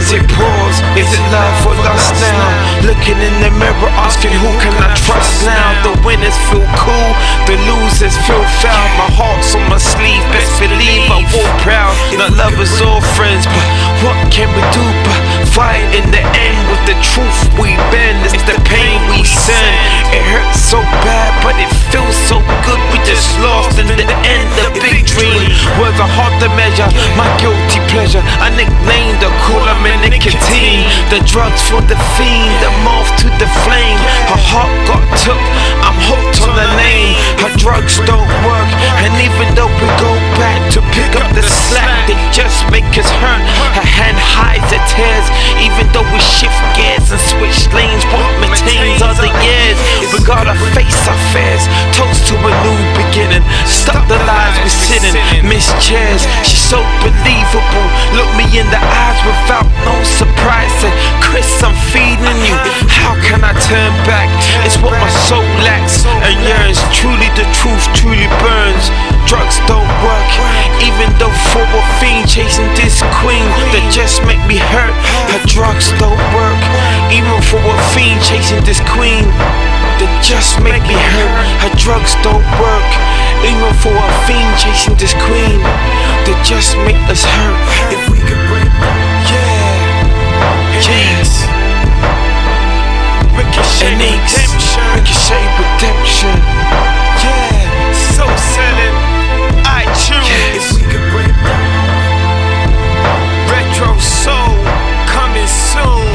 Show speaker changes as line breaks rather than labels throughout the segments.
music pause. Is it love or lust now? Looking in the mirror, asking who can I trust now? The winners feel cool, the losers feel foul. My heart's on my sleeve, best believe I walk proud. Not lovers or friends, but what can we do but fight in the end with the truth we bend? It's the pain we send. It hurts so bad, but it feels so good. We just lost in the end. The big dream was a hard to measure. My guilt pleasure, I nicknamed the cooler nicotine. The drugs for the fiend, the moth to the flame. Her heart got took, I'm hooked on the name. Her drugs don't work, and even though we go back to pick up the slack, they just make us hurt. Her hand hides the tears, even though we shift gears and switch lanes. So believable. Look me in the eyes without no surprise. Say, Chris, I'm feeding you. How can I turn back? It's what my soul lacks and yearns. Truly, the truth truly burns. Drugs don't work, even though for a fiend chasing this queen that just make me hurt. Her drugs don't work, even for a fiend chasing this queen that just make me hurt. Her drugs don't work, even for a fiend chasing this queen that just make us hurt. If we could break, yeah, yes. Ricochet redemption, ricochet redemption, yeah. So selling, I choose. If we could break retro soul coming soon.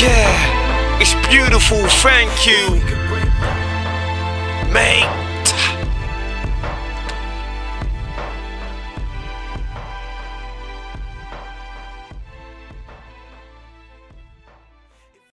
Yeah, it's beautiful. Thank you. Make